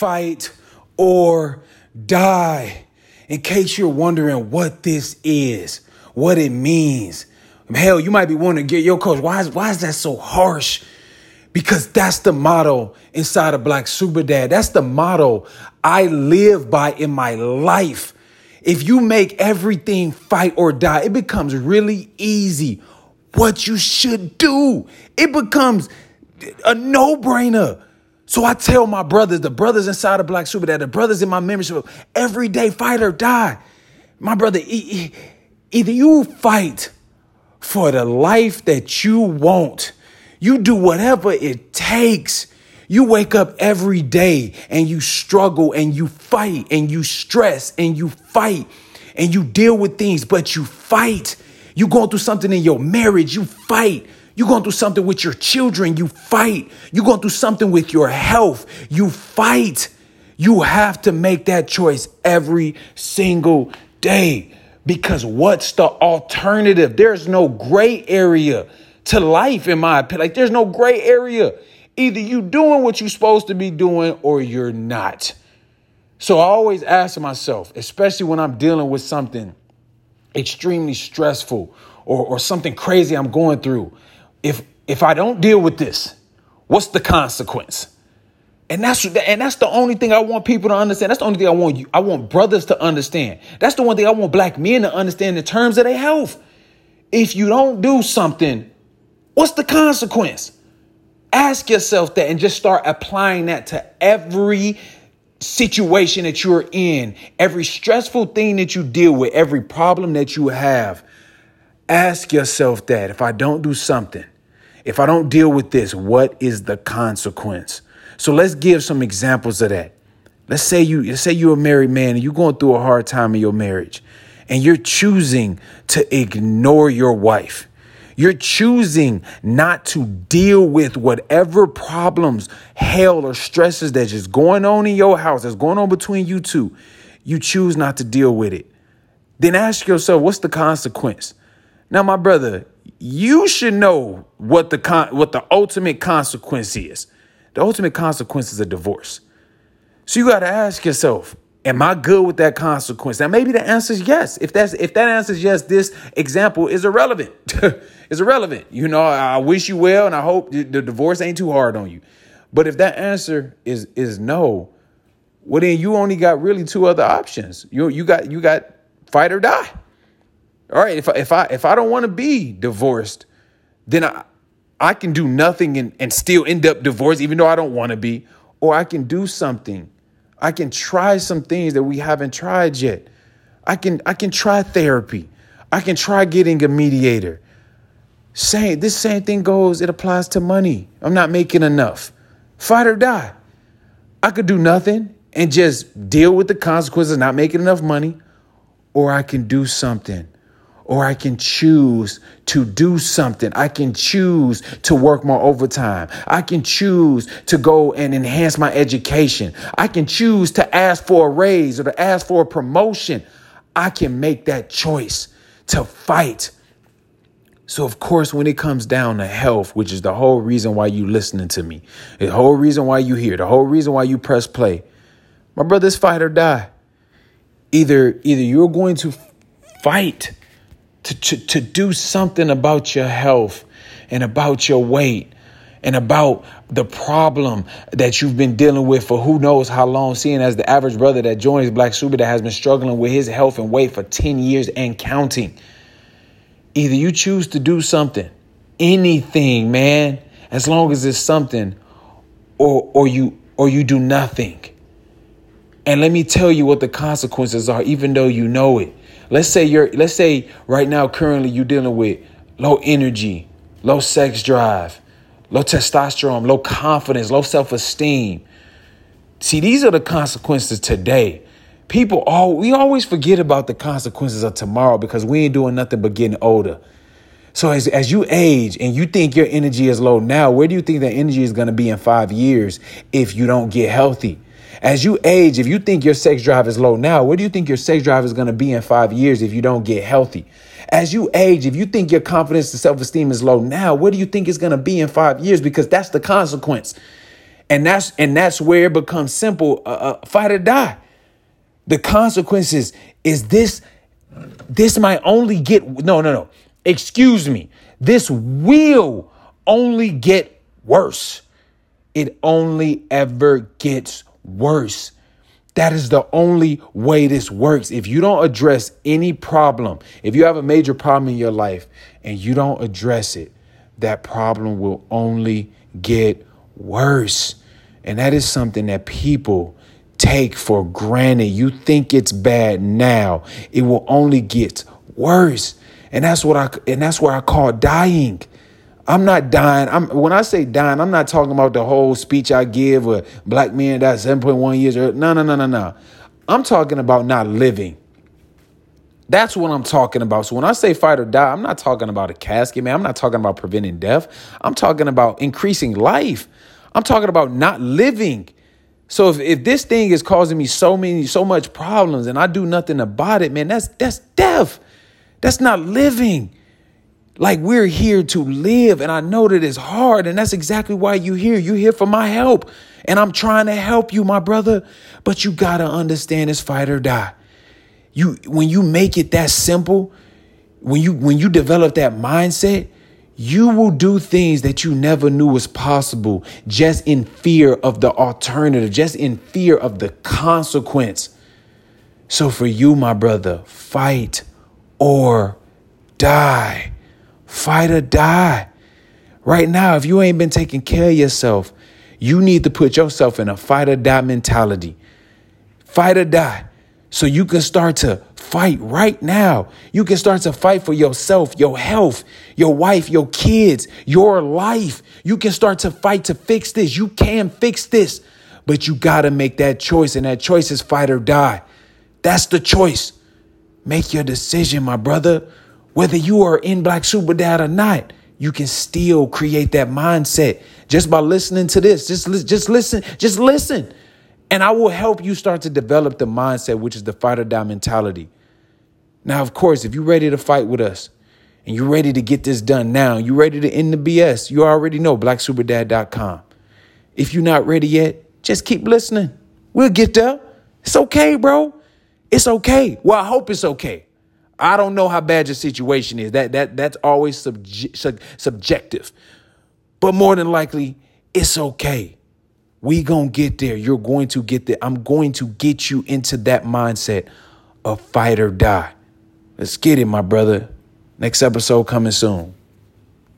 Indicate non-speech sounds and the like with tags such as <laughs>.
fight, or die. In case you're wondering what this is, what it means. Hell, you might be wondering, get your coach, why is, why is that so harsh? Because that's the motto inside of Black Super Dad. That's the motto I live by in my life. If you make everything fight or die, it becomes really easy what you should do. It becomes a no brainer. So I tell my brothers, the brothers inside of Black Super Dad, the brothers in my membership, every day fight or die. My brother, either you fight for the life that you want, you do whatever it takes. You wake up every day and you struggle and you fight and you stress and you fight and you deal with things, but you fight. You going through something in your marriage, you fight. You going through something with your children, you fight. You're going through something with your health, you fight. You have to make that choice every single day because what's the alternative? There's no gray area to life in my opinion. Like there's no gray area. Either you doing what you're supposed to be doing or you're not. So I always ask myself, especially when I'm dealing with something extremely stressful or, or something crazy I'm going through. If if I don't deal with this, what's the consequence? And that's and that's the only thing I want people to understand. That's the only thing I want you. I want brothers to understand. That's the one thing I want black men to understand in terms of their health. If you don't do something, what's the consequence? Ask yourself that and just start applying that to every situation that you're in, every stressful thing that you deal with, every problem that you have. Ask yourself that if I don't do something, if I don't deal with this, what is the consequence? So let's give some examples of that. Let's say you let's say you're a married man and you're going through a hard time in your marriage and you're choosing to ignore your wife. You're choosing not to deal with whatever problems, hell, or stresses that's just going on in your house, that's going on between you two. You choose not to deal with it. Then ask yourself, what's the consequence? Now, my brother, you should know what the con- what the ultimate consequence is. The ultimate consequence is a divorce. So you got to ask yourself, am I good with that consequence? Now maybe the answer is yes. If that's if that answer is yes, this example is irrelevant. <laughs> it's irrelevant. You know, I wish you well and I hope the divorce ain't too hard on you. But if that answer is is no, well then you only got really two other options. You you got you got fight or die. All right, if I, if I if I don't want to be divorced, then I I can do nothing and, and still end up divorced, even though I don't want to be, or I can do something. I can try some things that we haven't tried yet. I can I can try therapy. I can try getting a mediator. Same this same thing goes, it applies to money. I'm not making enough. Fight or die. I could do nothing and just deal with the consequences of not making enough money, or I can do something or I can choose to do something. I can choose to work more overtime. I can choose to go and enhance my education. I can choose to ask for a raise or to ask for a promotion. I can make that choice to fight. So, of course, when it comes down to health, which is the whole reason why you listening to me, the whole reason why you here, the whole reason why you press play, my brother's fight or die. Either either you're going to fight to, to, to do something about your health and about your weight and about the problem that you've been dealing with for who knows how long, seeing as the average brother that joins Black Super Dad has been struggling with his health and weight for 10 years and counting. Either you choose to do something, anything, man, as long as it's something, or or you or you do nothing. And let me tell you what the consequences are, even though you know it. Let's say you're let's say right now currently you're dealing with low energy, low sex drive, low testosterone, low confidence, low self-esteem. See, these are the consequences today. People all we always forget about the consequences of tomorrow because we ain't doing nothing but getting older. So as, as you age and you think your energy is low now, where do you think that energy is going to be in five years if you don't get healthy? As you age, if you think your sex drive is low now, where do you think your sex drive is going to be in five years if you don't get healthy? As you age, if you think your confidence and self esteem is low now, where do you think it's going to be in five years? Because that's the consequence. And that's and that's where it becomes simple, uh, uh, fight or die. The consequences is this this might only get no no no. Excuse me. This will only get worse. It only ever gets worse. That is the only way this works. If you don't address any problem, if you have a major problem in your life and you don't address it, that problem will only get worse. And that is something that people take for granted. You think it's bad now, it will only get worse. And that's what I and that's where I call dying. I'm not dying. I'm when I say dying, I'm not talking about the whole speech I give or black men that 7.1 years or no, no, no, no, no. I'm talking about not living. That's what I'm talking about. So when I say fight or die, I'm not talking about a casket, man. I'm not talking about preventing death. I'm talking about increasing life. I'm talking about not living. So if, if this thing is causing me so many, so much problems and I do nothing about it, man, that's that's death. That's not living. Like we're here to live, and I know that it's hard, and that's exactly why you here. You here for my help, and I'm trying to help you, my brother. But you gotta understand it's fight or die. You when you make it that simple, when you when you develop that mindset, you will do things that you never knew was possible just in fear of the alternative, just in fear of the consequence. So for you, my brother, fight or die. Fight or die. Right now, if you ain't been taking care of yourself, you need to put yourself in a fight or die mentality. Fight or die. So you can start to fight right now. You can start to fight for yourself, your health, your wife, your kids, your life. You can start to fight to fix this. You can fix this, but you got to make that choice. And that choice is fight or die. That's the choice. Make your decision, my brother. Whether you are in Black Super Dad or not, you can still create that mindset just by listening to this. Just, just listen, just listen. And I will help you start to develop the mindset, which is the fight or die mentality. Now, of course, if you're ready to fight with us and you're ready to get this done now, you're ready to end the BS, you already know blacksuperdad.com. If you're not ready yet, just keep listening. We'll get there. It's okay, bro. It's okay. Well, I hope it's okay. I don't know how bad your situation is. That that that's always subje- sub- subjective. But more than likely, it's okay. We going to get there. You're going to get there. I'm going to get you into that mindset of fight or die. Let's get it, my brother. Next episode coming soon.